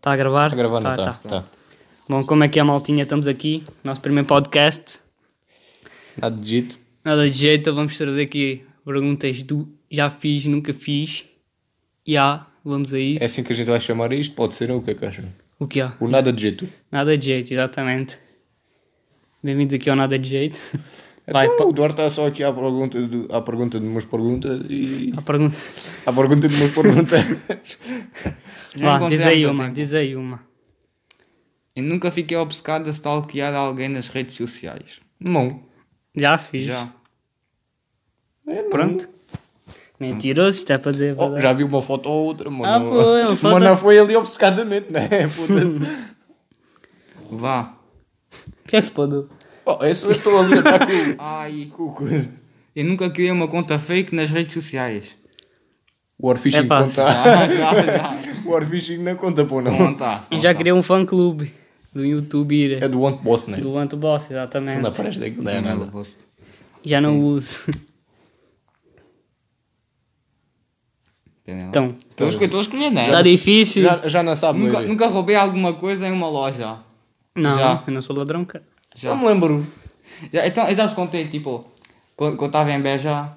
Está a gravar? Está a gravar, não Tá, está? tá. Tá. Bom, como é que é, maltinha? Estamos aqui, nosso primeiro podcast. Nada de jeito. Nada de jeito, vamos trazer aqui perguntas do já fiz, nunca fiz. E há, vamos a isso. É assim que a gente vai chamar isto? Pode ser ou o que é que acham? O que há? O nada de jeito. Nada de jeito, exatamente. Bem-vindos aqui ao Nada de Jeito. Vai, então, o Duarte está só aqui à pergunta, de, à pergunta de umas perguntas e... a pergunta. À pergunta de umas perguntas. Vá, diz aí uma, tempo. diz aí uma. Eu nunca fiquei obcecado a stalkear alguém nas redes sociais. não. Já fiz. Já. É, não. Pronto. Mentiroso, isto é para dizer. Oh, já vi uma foto ou outra, mano. Ah, foi, uma foto- Mas não foi ali obcecadamente, né? Foda-se. Vá. O que é que se pode? Oh, é só eu estou ali a estar com, Ai, coisa. eu nunca criei uma conta fake nas redes sociais. O Warfishing Epá, conta. Já, já, já. O Warfishing não conta, pô, não. Tá. Eu não já tá. criei um fã-clube do YouTube É do Want Boss, né? do Ant Boss, exatamente. Não aparece daquilo, não é Nada, posto. Já não uso. Então, Estou a escolher- estou a escolher, né? está difícil. Já, já não sabe Nunca, ler. nunca roubei alguma coisa em uma loja. Não, Já. eu não sou ladrão, cara. Já. Não me lembro. Já, então, eu já vos contei, tipo, quando, quando eu estava em Beja,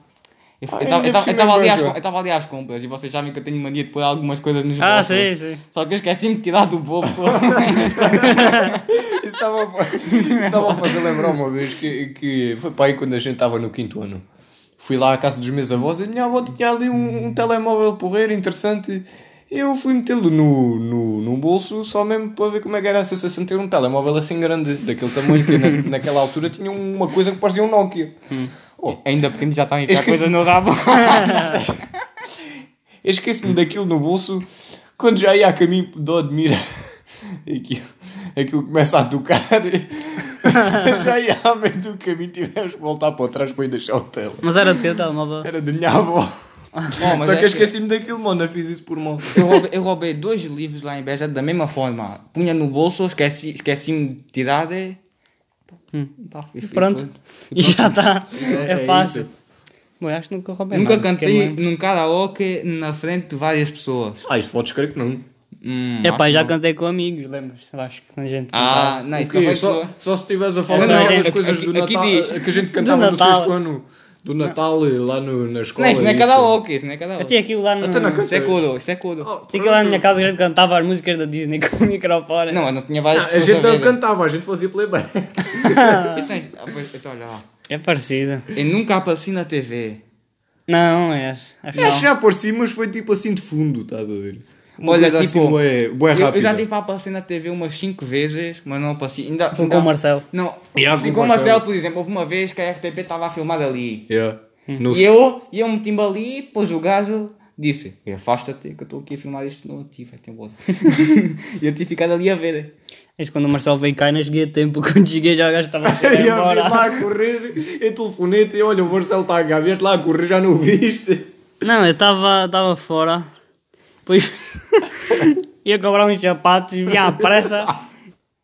eu Ah, estava ainda por cima ali, em às Beja. com- eu tava ali às compras e vocês sabem que eu tenho mania de pôr algumas coisas nos Ah, bolsos. sim, sim. Só que eu esqueci-me de tirar do bolso. Isso estava, a- isso estava a fazer lembrar uma vez que, que foi para aí quando a gente estava no quinto ano. Fui lá à casa dos meus avós e a minha avó tinha ali um, um telemóvel porreiro interessante. Eu fui metê-lo no, no, no bolso só mesmo para ver como é que era a sensação de ter um telemóvel assim grande, daquele tamanho que na, naquela altura tinha uma coisa que parecia um Nokia. Oh, Ainda pequeno já estava a enfiar Esqueci- coisas no rabo. Eu esqueço-me daquilo no bolso quando já ia a caminho de Odmira. Aquilo, aquilo começa a tocar. já ia ao meio do caminho tivemos que voltar para trás para ir deixar o tele. Mas era teu telemóvel. Era da minha avó. Bom, mas Só é que eu que esqueci-me daquilo, mano. Eu fiz isso por mal. eu, roubei, eu roubei dois livros lá em Beja da mesma forma. Punha no bolso, esqueci- esqueci-me de tirar e... Hum. Tá, fui- Pronto. E já está. É, é fácil. isso. Bom, eu acho que nunca roubei Nunca nada, cantei eu não- num karaoke na frente de várias pessoas. Ah, isso podes crer que não. Hum, É pá, já não. cantei com amigos, lembras-te? Acho que quando a gente Ah, cantava. não, O isso quê? não foi só, só se estivesse a falar Não, daquelas gente, coisas aqui- do aqui Natal diz. que a gente cantava no sexto ano. Do Natal lá no, na escola. Não, isso não é karaoke, isso não é Eu karaoke. tinha aquilo lá no. Até na Tinha Isso é isso é coro. aquilo lá na minha casa que a gente cantava as músicas da Disney com o microfone. Não, não tinha várias A pessoas gente não verem. cantava, a gente fazia playback. Então, ah, então, olha lá. É parecido. Eu nunca apareci na TV. Não, és. Acho Acho não. que já por cima, mas foi tipo assim de fundo, estás a ver? Uma Olha, coisa tipo, assim, bué, bué Eu, eu já tive para aparecer na TV umas 5 vezes, mas não apareci. Ainda, Foi ainda- com o Marcelo. Não, Yeah, sim, com com o Marcelo. Por exemplo, houve uma vez que a RTP estava a filmar ali. Yeah. No E eu, e eu meti-me ali, depois o gajo disse: Afasta-te que eu estou aqui a filmar isto no ativo, vai ter embora. e eu tive ficado ali a ver. Isso quando o Marcelo veio cá, não cheguei a tempo. Quando cheguei já o gajo estava a E ir eu embora. lá a correr, eu telefonei-te e olha, o Marcelo está a vieste lá a correr, já não o viste. Não, eu estava estava fora. Depois ia comprar uns sapatos, vinha à pressa.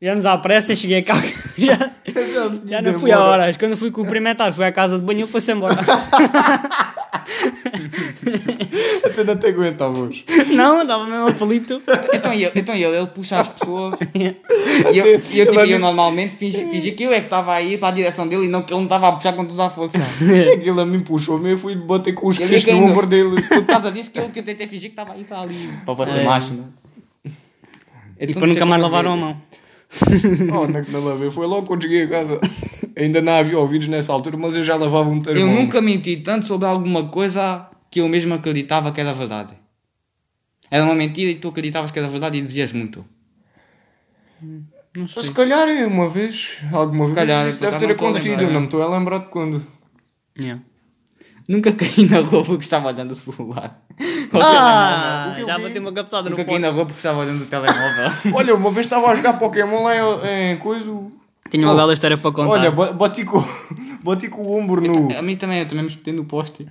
Viemos à pressa, cheguei cá. Já, Já, já não fui a embora. horas. Quando fui cumprimentar, fui à casa de banho e foi-se embora. Até não te aguentavas. Não, estava mesmo aflito. Então ele, então ele, ele puxa as pessoas. E eu, e eu, tipo, eu normalmente fingi, fingi que eu é que estava a ir para a direção dele e não que ele não estava a puxar com toda a força. E aquilo a mim puxou-me, eu fui bater com os queixos que no ombro dele. Por causa disso que eu que eu tentei fingir que estava aí para ali. Para bater É. macho, né? E depois nunca mais lavaram a mão. Oh, não é que não lavei, foi logo quando cheguei a casa. Ainda não havia ouvidos nessa altura, mas eu já lavava um termo. Eu nunca menti tanto sobre alguma coisa que eu mesmo acreditava que era verdade. Era uma mentira e tu acreditavas que era verdade e dizias muito. Não sei. Se calhar uma vez, alguma vez, calhar, isso deve ter acontecido, eu não é. me estou a lembrar de quando. Yeah. Nunca caí na rua porque estava olhando o celular. Ah, já vi? bati uma cabeçada no Nunca caí ponto. na rua porque estava olhando o telemóvel. Olha, uma vez estava a jogar Pokémon lá em, em coisa. Tinha uma bela história para contar. Olha, ba- bati com, bati com o ombro no. A mim também, eu também me espetei no poste.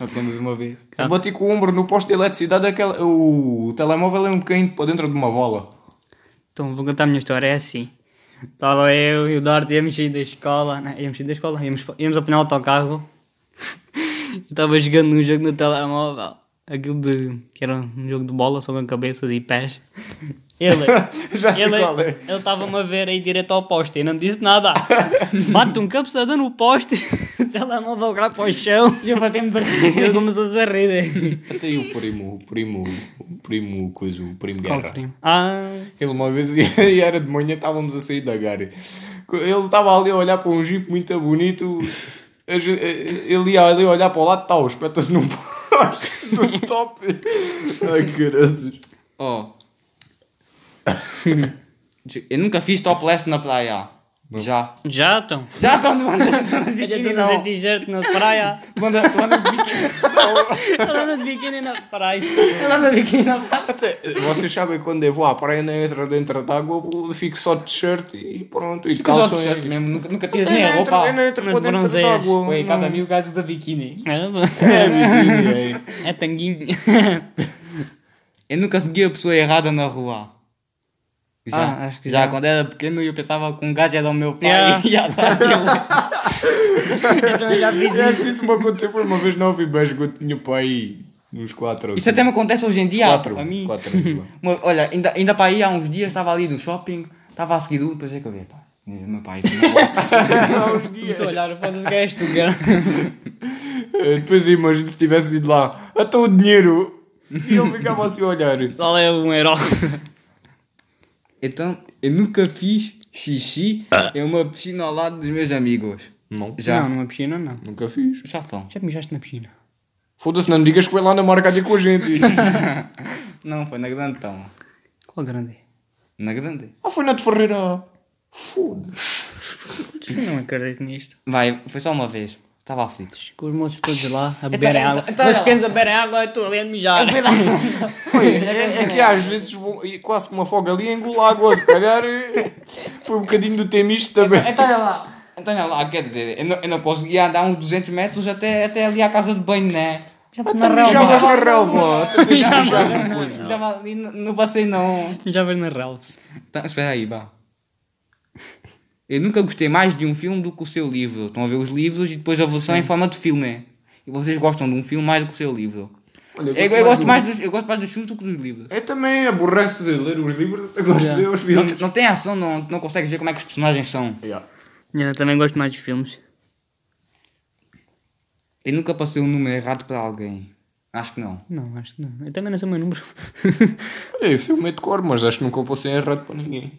Apenas uma vez. Ah. Eu bati com o ombro no posto de eletricidade, aquela, o telemóvel é um bocadinho para dentro de uma bola. Então, vou contar a minha história. É assim. Estava eu e o Duarte íamos sair da escola. Né? Íamos sair da escola. Íamos, íamos apanhar o autocarro. Estava jogando um jogo no telemóvel. Aquilo de. que era um jogo de bola, só com cabeças e pés. Ele. Já sei ele qual é. ele estava-me a ver aí direto ao poste e não disse nada. Bate um cabeçada no poste, o telemóvel cá para o chão. E eu falei-me de E ele começou a rir. Até aí o primo, o primo, o primo, coisa, o primo Qual Guerra. primo? Ah, Ele uma vez ia, e era de manhã, estávamos a sair da Gare. Ele estava ali a olhar para um jeep muito bonito. A Ele ia ali a olhar para o lado, tal, espeta-se num poste do stop. Ai, caraças. Oh. eu nunca fiz topless na praia. Já. já estão. Já estão de banda de biquíni, não. t-shirt na praia. Tu anda- tu andas de biquíni. Anda de biquíni na praia. Ele anda de biquíni na praia. Até, vocês sabem que quando eu vou à praia, não entra dentro d'água, eu vou- fico só de t-shirt e pronto. E só de calções. t-shirt mesmo, nunca, nunca tiras nem não a entro- roupa. eu não entro Mas para dentro d'água. Ué, cada não. mil gajos da biquíni. É, biquíni, é. É tanguinho. Eu nunca segui a pessoa errada na rua. Já, Ah, acho que já, já. quando era pequeno eu pensava que um gajo era o meu pai Yeah. e atrás dele. Eu também já fiz isso. se isso me aconteceu foi uma vez na Ovibés, que eu tinha pai uns 4 ou Isso até me acontece hoje em dia. 4 a mim. 4 anos lá. Uma- Olha, ainda, ainda para aí há uns dias estava ali no shopping, estava a seguir um, depois é que eu vi, pá. Meu pai, Há uns dias. A olhar, foda-se que és tu, cara. Eh, Depois imagino se tivesse ido lá, até o dinheiro. E ele ficava assim a olhar. Qual é um herói? Então, eu nunca fiz xixi em uma piscina ao lado dos meus amigos. Não, Já. Não, numa piscina não. nunca fiz. Já estão. Já mijaste na piscina? Foda-se, não me digas que foi lá na Marcádia com a gente. Não, foi na grande então. Qual grande? Na grande. ah, foi na de Ferreira. Foda-se. Sim, não acredito nisto. Vai, foi só uma vez. Estava aflito. Com os moços todos lá a beberem então- água. então Mas pequenos a beberem água, estou ali a mijar. Oi, é, é que às vezes vou, quase que uma folga ali engolo água. Se calhar eh, foi um bocadinho do temisto também. Então olha lá. Então olha lá, quer dizer, eu não, eu não conseguia andar uns 200 metros até, até ali à casa de banho, né? Já mijavas na relva. Até tens de mijar no coisa. Já ali no, no passeio não. Já vais na Ralphs. Então, espera aí, vá. Eu nunca gostei mais de um filme do que o seu livro. Estão a ver os livros e depois a versão em forma de filme. E vocês gostam de um filme mais do que o seu livro. Olha, Eu, eu gosto mais dos, eu gosto mais dos filmes do que dos livros. Eu também aborreço de ler os livros, até gosto de ver os Não, filmes. não tem ação, não, não consegues ver como é que os personagens são. Yeah. Eu também gosto mais dos filmes. Eu nunca passei um número errado para alguém. Acho que não. Não, acho que não. Eu também não sei o meu número. Olha, eu meto cor, mas acho que nunca ser errado para ninguém.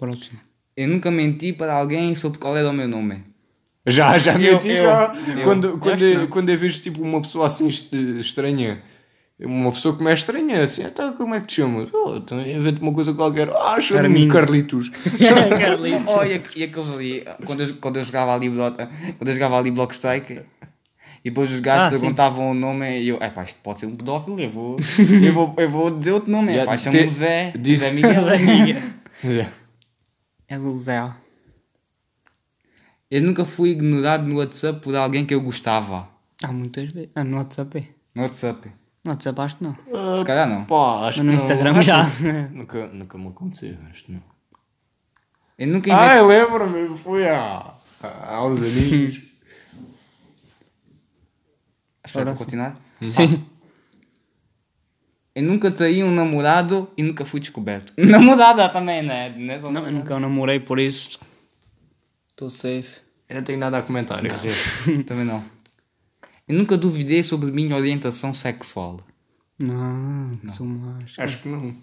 Próximo. Eu nunca menti para alguém sobre qual era o meu nome. Já, já Eu- menti, eu- já. eu. Quando, quando, quando eu vejo tipo uma pessoa assim est- estranha, uma pessoa que me é estranha, assim, então como é que te chamas? Oh, então invento uma coisa qualquer. Ah, chamo-me Carminho. Carlitos. Carlitos. Oh, e, aqu- e aqueles ali, quando eu, quando eu jogava ali, quando eu jogava ali Block Strike, e depois os gajos Ah, sim. perguntavam o nome e eu, é pá, isto pode ser um pedófilo, eu vou, eu vou, eu vou dizer outro nome, é pá, chamo-me Zé, diz- Zé Miguel. Yeah. É do Zé. Eu nunca fui ignorado no WhatsApp por alguém que eu gostava. Há muitas vezes. Ah, no WhatsApp é. No WhatsApp. No WhatsApp acho que não. Se calhar não. Pá, acho Mas no que não. Instagram Acho já. que Nunca, nunca me aconteceu, acho que não. Eu nunca Ah, inventei... eu lembro-me, foi há, há uns aninhos. Espera, Ora para sim. continuar. Sim. Eu nunca traí um namorado e nunca fui descoberto. Namorada também, né? Não, é só Não, eu nunca namorei por isso. Estou safe. Eu não tenho nada a comentar. eu- Também não. Eu nunca duvidei sobre minha orientação sexual. Não, sou macho. Acho que não.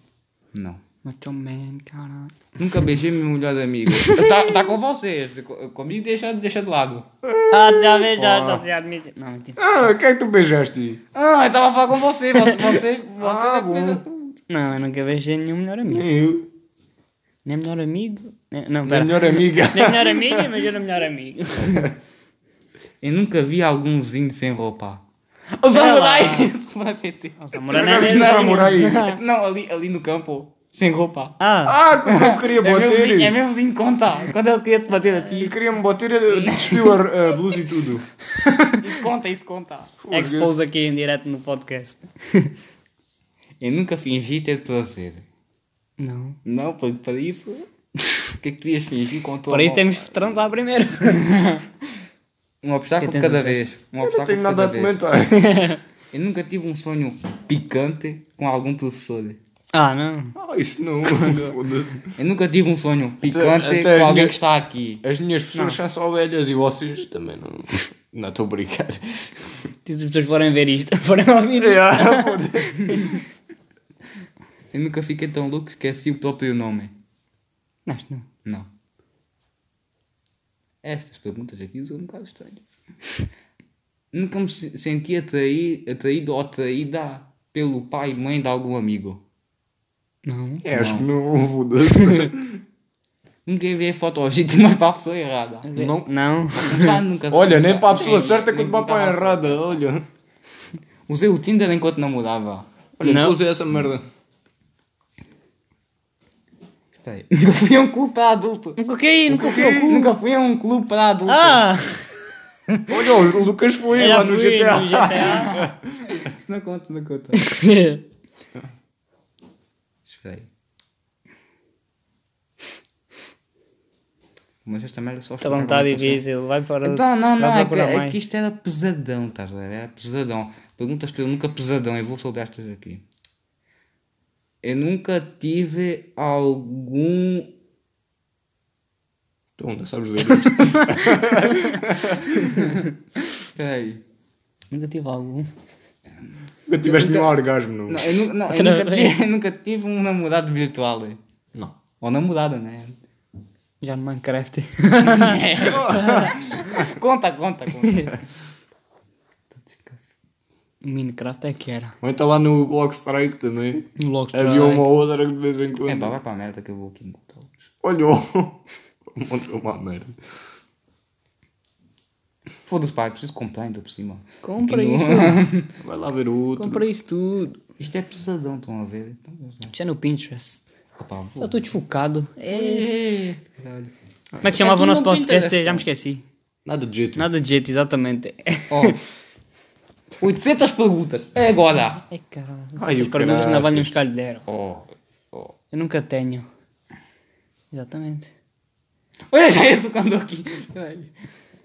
Não. Macho man, caralho. Nunca beijei meu melhor amigo. Está tá com vocês. Co- Comigo deixa, deixa de lado. Ah, já beijaste, está a admitir. Não, mentira. Ah, quem é que tu beijaste? Ah, eu estava a falar com você. Você, você, você Ah, bom. Não, eu nunca beijei nenhum melhor amigo. Nem eu. Nem melhor amigo. Nem- Não, pera. melhor amiga. Nem melhor amiga, mas era melhor amigo. Eu nunca vi algum vizinho sem roupa. O samurai! Samurai PT. O samurai não Já é? Não, ali, ali no campo. Sem roupa. Ah, Ah, como eu queria É vizinho, é bater. meu vizinho conta. Quando ele queria te bater a Eu ti. queria me bater, eu despiu a, a blusa e tudo. Isso conta, isso conta. expose aqui em direto no podcast. Eu nunca fingi ter prazer. Não. Não, para, para isso. O que é que tu ias fingir com a tua Para isso temos que transar primeiro. Um obstáculo de cada vez. Um Eu não tenho nada a comentar. Eu nunca tive um sonho picante com algum professor. Ah, não. Ah, isso não. Foda-se. Eu nunca tive um sonho picante até com as alguém minhas- que está aqui. As minhas pessoas são só velhas e vocês também não. Não estou a brincar. Se as pessoas forem ver isto, forem ouvir. Ah, foda-se. Eu nunca fiquei tão louco que esqueci o próprio nome. Não, isto não. Não. Estas perguntas aqui são um bocado estranhas. Nunca me se- senti atraído, atraído ou atraída pelo pai e mãe de algum amigo. Não. É, acho que não. Foda-se. Nunca enviei fotos legítimas para a pessoa errada. Não. Não. Nunca Olha, nem para a pessoa Sim, certa quanto para a a errada. Olha. Usei o Tinder enquanto namorava. Olha, Não. não usei essa merda. Espera aí. Nunca fui a um clube para adulto. Nunca caí, nunca fui ao clube. Nunca fui a um clube para adulto. Ah! Olha, o Lucas foi lá no GTA. no GTA. Não conta, não conta. Aí. Mas esta merda só Tá bom, está difícil. Vai para Então, não, não, é que, é que isto era pesadão, estás a ver? Era pesadão. Perguntas para eu nunca pesadão, eu vou sobre estas aqui. Eu nunca tive algum. Então, não sabes ler. Espera aí. Nunca tive algum. Nunca tiveste nenhum orgasmo, não? Não, eu, nu- não, eu nunca, tive, eu nunca tive um namorado virtual. Não. Ou namorada, né? Já no Minecraft. conta, conta, conta. Minecraft é que era. Ou então lá no Block Strike também. No Block Havia uma ou outra que de vez em quando. É pá, vai para a merda que eu vou aqui. Olha, um monte de uma merda. Foda-se, pá, preciso comprar ainda por cima. Compra Aqui no- isso. Vai lá ver o outro. Compra isso tudo. Isto é pesadão, estão a ver? Então, lá. Isto é no Pinterest. Opa, Já estou desfocado. É. É, caralho. Como é que chamava tudo o nosso no podcast? Já me esqueci. Nada de jeito. Nada de jeito, exatamente. Ó, 800 perguntas. É agora. Ai caralho. Ai, Essas o perguntas ainda caraças. valem uns caldeiro. Ó, ó. Eu nunca tenho. Exatamente. Olha, já ia tocando aqui.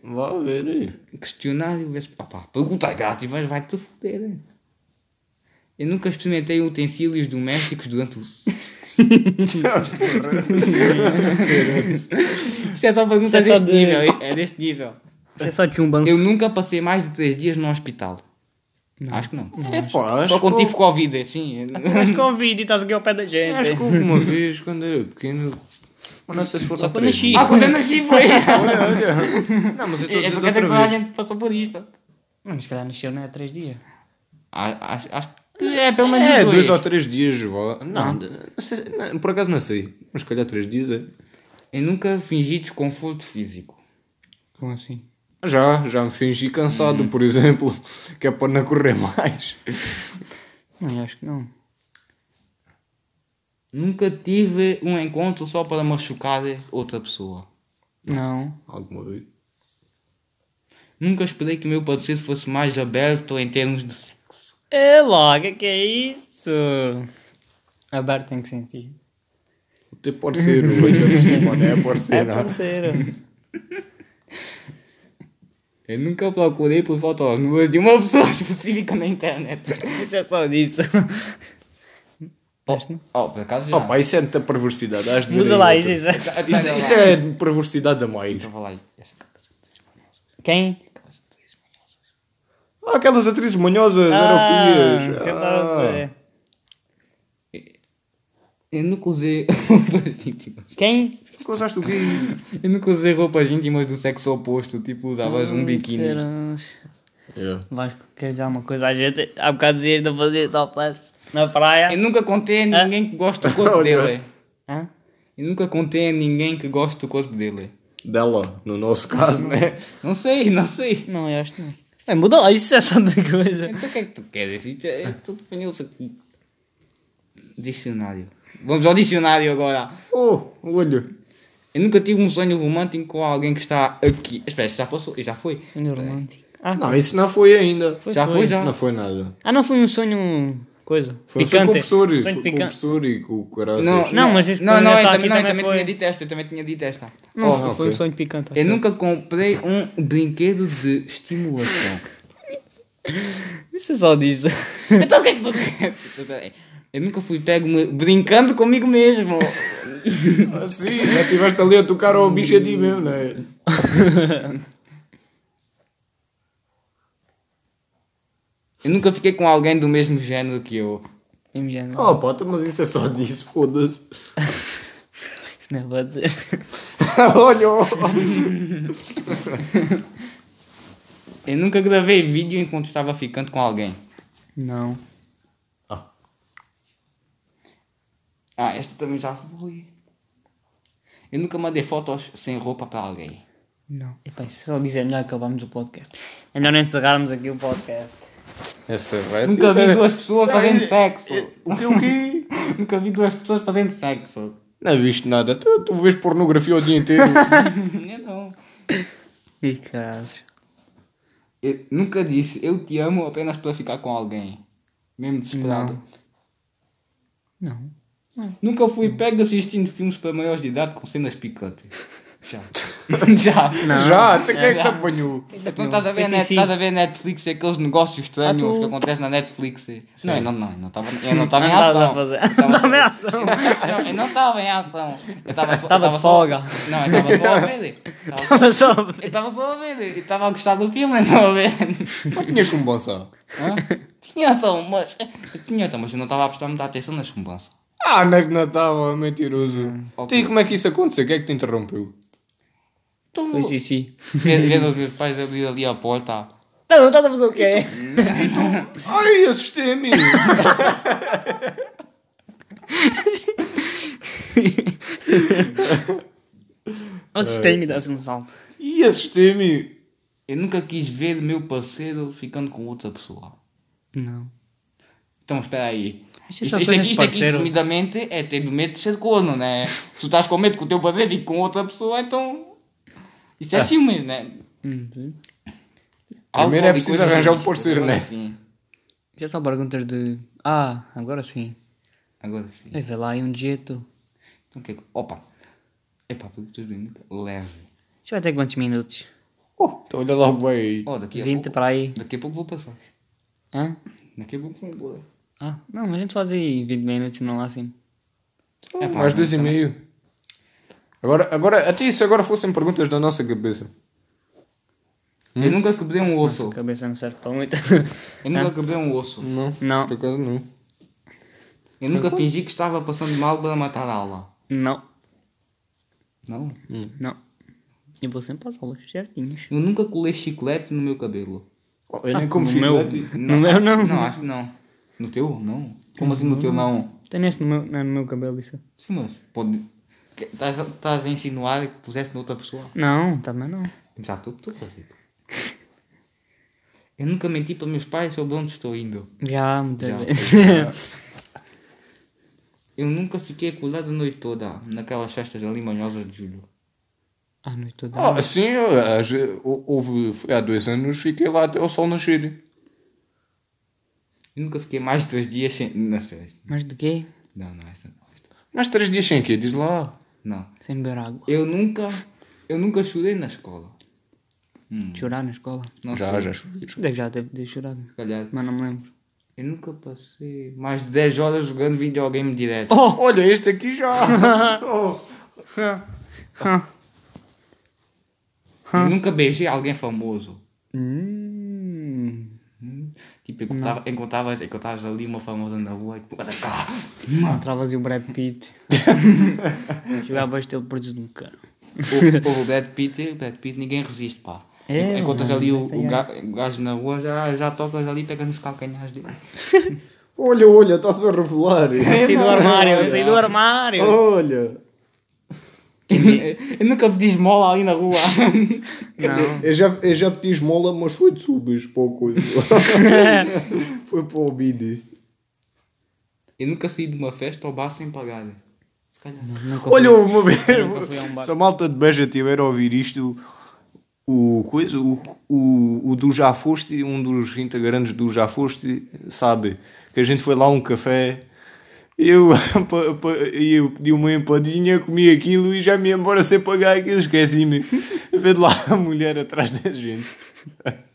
Vá ver aí. Questionário, vê se. Opá, pergunta grátis, mas vai-te foder. hein? Eu nunca experimentei utensílios domésticos durante o. Isto é só pergunta é só deste de- nível. É deste nível. Isso é só chumbanço. Eu nunca passei mais de 3 dias no hospital. Acho que não. É pá, Só quando tive Covid, assim. Mas Covid e estás aqui ao pé da gente. Acho que houve uma vez quando era pequeno. Mas não sei se for Só há quando três, nasci. Ah, quando eu nasci foi! Olha, olha. Não, mas eu estou a É dizer porque outra toda a gente passou por isto. Mas se calhar nasceu, não é? Três dias. Ah, Acho, acho que é pelo menos É, dois. dois ou três dias, vá. Não, não por acaso não sei. Mas se calhar três dias é. Eu nunca fingi desconforto físico. Como assim? Já, já me fingi cansado, por exemplo, que é para não correr mais. Não, eu acho que não. Nunca tive um encontro só para machucar outra pessoa. Não. Alguma vez. Nunca esperei que o meu parceiro fosse mais aberto em termos de sexo. É logo, que é isso? Aberto tem que sentir. Até parceiro, ainda por cima, não é É parceiro. não. parceiro. Eu nunca procurei por fotos nuas de uma pessoa específica na internet. Isso é só disso. Não? Oh, por acaso já. Oh, pá, isso é muita perversidade. Has de Muda lá, isso, isso. Isto, isso é perversidade a mais. Então vou lá. Quem? Ah, aquelas atrizes manhosas, Ah, era o que que eu nunca usei roupas íntimas. Quem? Ah, usaste o quê? Eu nunca usei roupas íntimas do sexo oposto. Tipo, usavas um biquíni. Caralho. É. Vasco, queres dizer alguma coisa à gente? Há bocado dizias de fazer topless na praia. Eu nunca contei a ninguém que gosta do corpo dele. Hã? Eu nunca contei a ninguém que gosta do corpo dele. Dela, no nosso caso, né? Não sei, não sei. Não, eu acho que não. É, muda lá, isso é só de coisa. Então o que é que tu queres? Isto é, tu pneus aqui. Dicionário. Vamos ao dicionário agora. Oh, olha. Eu nunca tive um sonho romântico com alguém que está aqui. Espera, já passou? Já foi? Sonho romântico. Ah, Não, isso não foi ainda. foi, já foi, já. Não foi nada. Ah, não foi um sonho. coisa. Foi, foi picante. Foi Sonho com o professor e com o caraças. Não, Não, mas isso não, não, eu também, não, eu também foi. tinha dito esta, eu também tinha dito esta. Não, Oh, foi ok. um sonho picante. Eu nunca comprei um brinquedo de estimulação. Isso é só disso. Então o que é que tu queres? Eu nunca fui pego me- brincando comigo mesmo. Ah, sim, já estiveste ali a tocar ao bicho a ti mesmo, não é? Eu nunca fiquei com alguém do mesmo género que eu. Mesmo género. Oh, pota, mas isso é só disso, foda-se. Isso não é para dizer. Olha, oh. Eu nunca gravei vídeo enquanto estava ficando com alguém. Não. Ah, Ah, esta também já foi. Eu nunca mandei fotos sem roupa para alguém. Não. Epá, isso só dizer melhor acabamos o podcast. É melhor não encerrarmos aqui o podcast. Vai. Nunca vi é- duas pessoas é- fazendo sexo. O que, o quê? Nunca vi duas pessoas fazendo sexo. Não viste nada. Tu, tu vês pornografia o dia inteiro. Eu não. Ih, caralho. Eu nunca disse eu te amo apenas para ficar com alguém. Mesmo desesperado. Não. Nunca fui pego assistindo filmes para maiores de idade com cenas picantes. Já. Já. Já, tu quem é que te apanhou? Então estás a ver, Sim, net, sim. estás a ver Netflix, aqueles negócios estranhos Ah, tu- que acontecem na Netflix. Não, eu não, não, eu não estava eu não estava em Não ação. a. Eu estava Estava em ação. Não, eu não estava em ação. Eu estava só. Estava eu de só- folga. Não, eu estava só a ver. Estava só- Estava só. Eu estava só a ver. Eu estava a gostar do filme, então a ver. Não tinhas? Tinha ação, mas. Eu tinha ação, mas eu não estava a prestar muita atenção na chumbança. Ah, não é que não estava, mentiroso. ok. E como é que isso aconteceu? O que é que te interrompeu? Estou Foi sim, sim. vendo vendo os meus pais abrir ali a porta. Não, não estás a fazer o quê? Ai, assustei-me! Assustei-me desse um salto. E assustei-me! Eu nunca quis ver meu parceiro ficando com outra pessoa. Não. Então espera aí. Isto é Isto, aqui, isto aqui resumidamente é ter medo de ser corno, né? Se tu estás com medo que o teu parceiro fique com outra pessoa, então. Isso é, assim é. ciúme, né? Uhum. Primeiro é preciso arranjar um parceiro, né? Sim. Já são perguntas de. Ah, agora sim. Agora sim. Leve lá e um jeito. Então o que é Opa! Epá, pelo que estou né? leve. Isto vai ter quantos minutos? Oh, então olha logo aí. Oh, daqui 20 pouco, para aí. Daqui a pouco vou passar. Hã? Daqui a pouco vou embora. Ah, não, mas a gente faz aí 20 minutos no máximo. Assim. Oh, é pá, mais 2,5. Agora, agora, até se agora fossem perguntas da nossa cabeça. Eu nunca quebrei um osso. A cabeça não serve para muito. Eu nunca quebrei um osso. Não, Não. por acaso não. Eu nunca fingi que estava passando mal para matar a aula. Não. Não. Não. Eu vou sempre às aulas certinhos. Eu nunca colei chiclete no meu cabelo. Eu nem como no meu. chiclete. No meu não. Não, acho que não. No teu? Não. Como assim no teu não? Tem esse no meu, não, no meu cabelo isso. Sim, mas pode. Estás a- estás a insinuar que puseste noutra pessoa? Não, também não. Já estou estou a ver. Eu nunca menti para meus pais sobre onde estou indo. Já, muitas Já. vezes. Eu nunca fiquei acordado a noite toda naquelas festas ali manhosas de julho. ah, noite toda. Ah, sim, ve- hou- houve, foi há dois anos, fiquei lá até o sol nascer. Eu nunca fiquei mais de dois dias sem. nas festas. Mas de quê? Não, não, esta não. Esta. Mais três dias sem quê? Diz lá. Não. Sem beber água. Eu nunca. Eu nunca chorei na escola. Chorar na escola. Não já, sei. já chovi. Deve já ter, ter chorado. Se calhar. Mas não me lembro. Eu nunca passei mais de 10 horas jogando videogame direto. Oh! Olha, este aqui já. Oh. Eu nunca beijei alguém famoso. Hum. Tipo, encontrava, encontravas, encontravas ali uma famosa na rua e tipo, olha cá. Encontravas o Brad Pitt. Jogavas teleportes do cara. O, o Brad Pitt, o Brad Pitt, ninguém resiste, pá. É, Encontras ali o, o, é. ga- o gajo na rua, já, já tocas ali e pegas nos calcanhares dele. Olha, olha, está-se a revelar. Eu saí do armário, eu saí do armário. Olha. eu nunca pedi esmola ali na rua. Não. Eu já, eu já pedi esmola, mas foi de subas para o coisa. foi para o bide. Eu nunca saí de uma festa ou bar sem pagar. Se calhar. Nunca Olha, fui. uma vez. Um. Se a malta de Beja tiver a ouvir isto, o coisa, o, o, o do Já Foste, um dos integrantes do Já Foste, sabe que a gente foi lá a um café. Eu, eu pedi uma empadinha, comi aquilo e já me ia embora sem pagar aquilo, esqueci-me. Vê lá a mulher atrás da gente.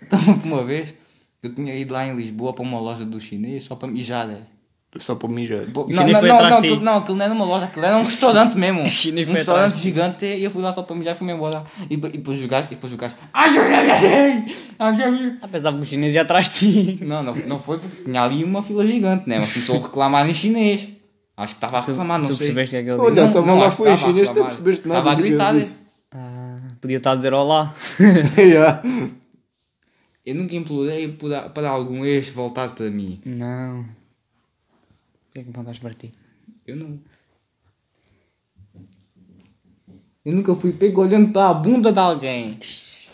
Então, uma vez, eu tinha ido lá em Lisboa para uma loja do chinês só para mijar, né? Só para mijar. Não, não, não, não, de aquilo, não, aquilo não era uma loja, aquilo era um restaurante mesmo. um restaurante de gigante e eu fui lá só para mijar e fui-me embora. E, depois- e depois os gajos, e depois os gajos. Pensava que o chinês ia atrás de ti. Não, não, não foi porque tinha ali uma fila gigante, né? Mas começou a reclamar em chinês. Acho que estava a reclamar, não tu sei. percebeste que é que ele Olha, disse? estava lá, foi em chinês, tu não percebeste nada Estava a gritar. Ah, podia estar a dizer olá. Yeah. Eu nunca implorei para algum ex voltar para mim. Não. Por que é que me contaste para ti? Eu não. Eu nunca fui pego olhando para a bunda de alguém.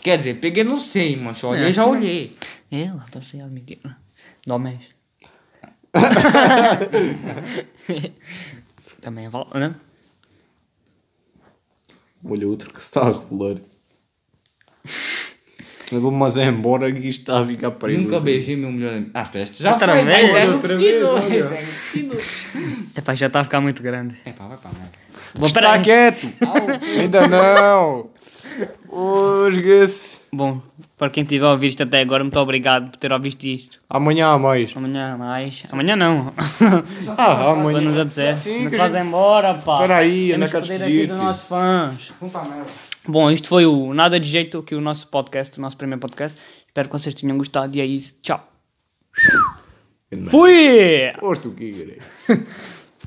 Quer dizer, peguei não sei, mas só olhei, É. já olhei. É, lá estou sem admitir. Domés. Também vale, não? Olha, outro que está a revelar. Eu vou mas é embora que isto está a ficar preso. Nunca beijei meu melhor amigo. Ah, este já Outra foi, vez? é Outra vez, é repetido. Epá, já está a ficar muito grande. É pá, vai para merda. Bom, Está aí. quieto! Ainda não! Osga-se! Bom, para quem tiver a ouvir isto até agora, muito obrigado por ter ouvido isto. Amanhã há mais. Amanhã mais. Amanhã não. Ah, Quando nos amanhã. apetecer. Sim, Não que faz a gente- embora, pá. Espera aí, anda Temos cá que pedir despedir-te. aqui dos nossos fãs. Vamos para a merda. Bom, isto foi o Nada de Jeito, que o nosso podcast, o nosso primeiro podcast. Espero que vocês tenham gostado e é isso. Tchau. Fui! Posto o que,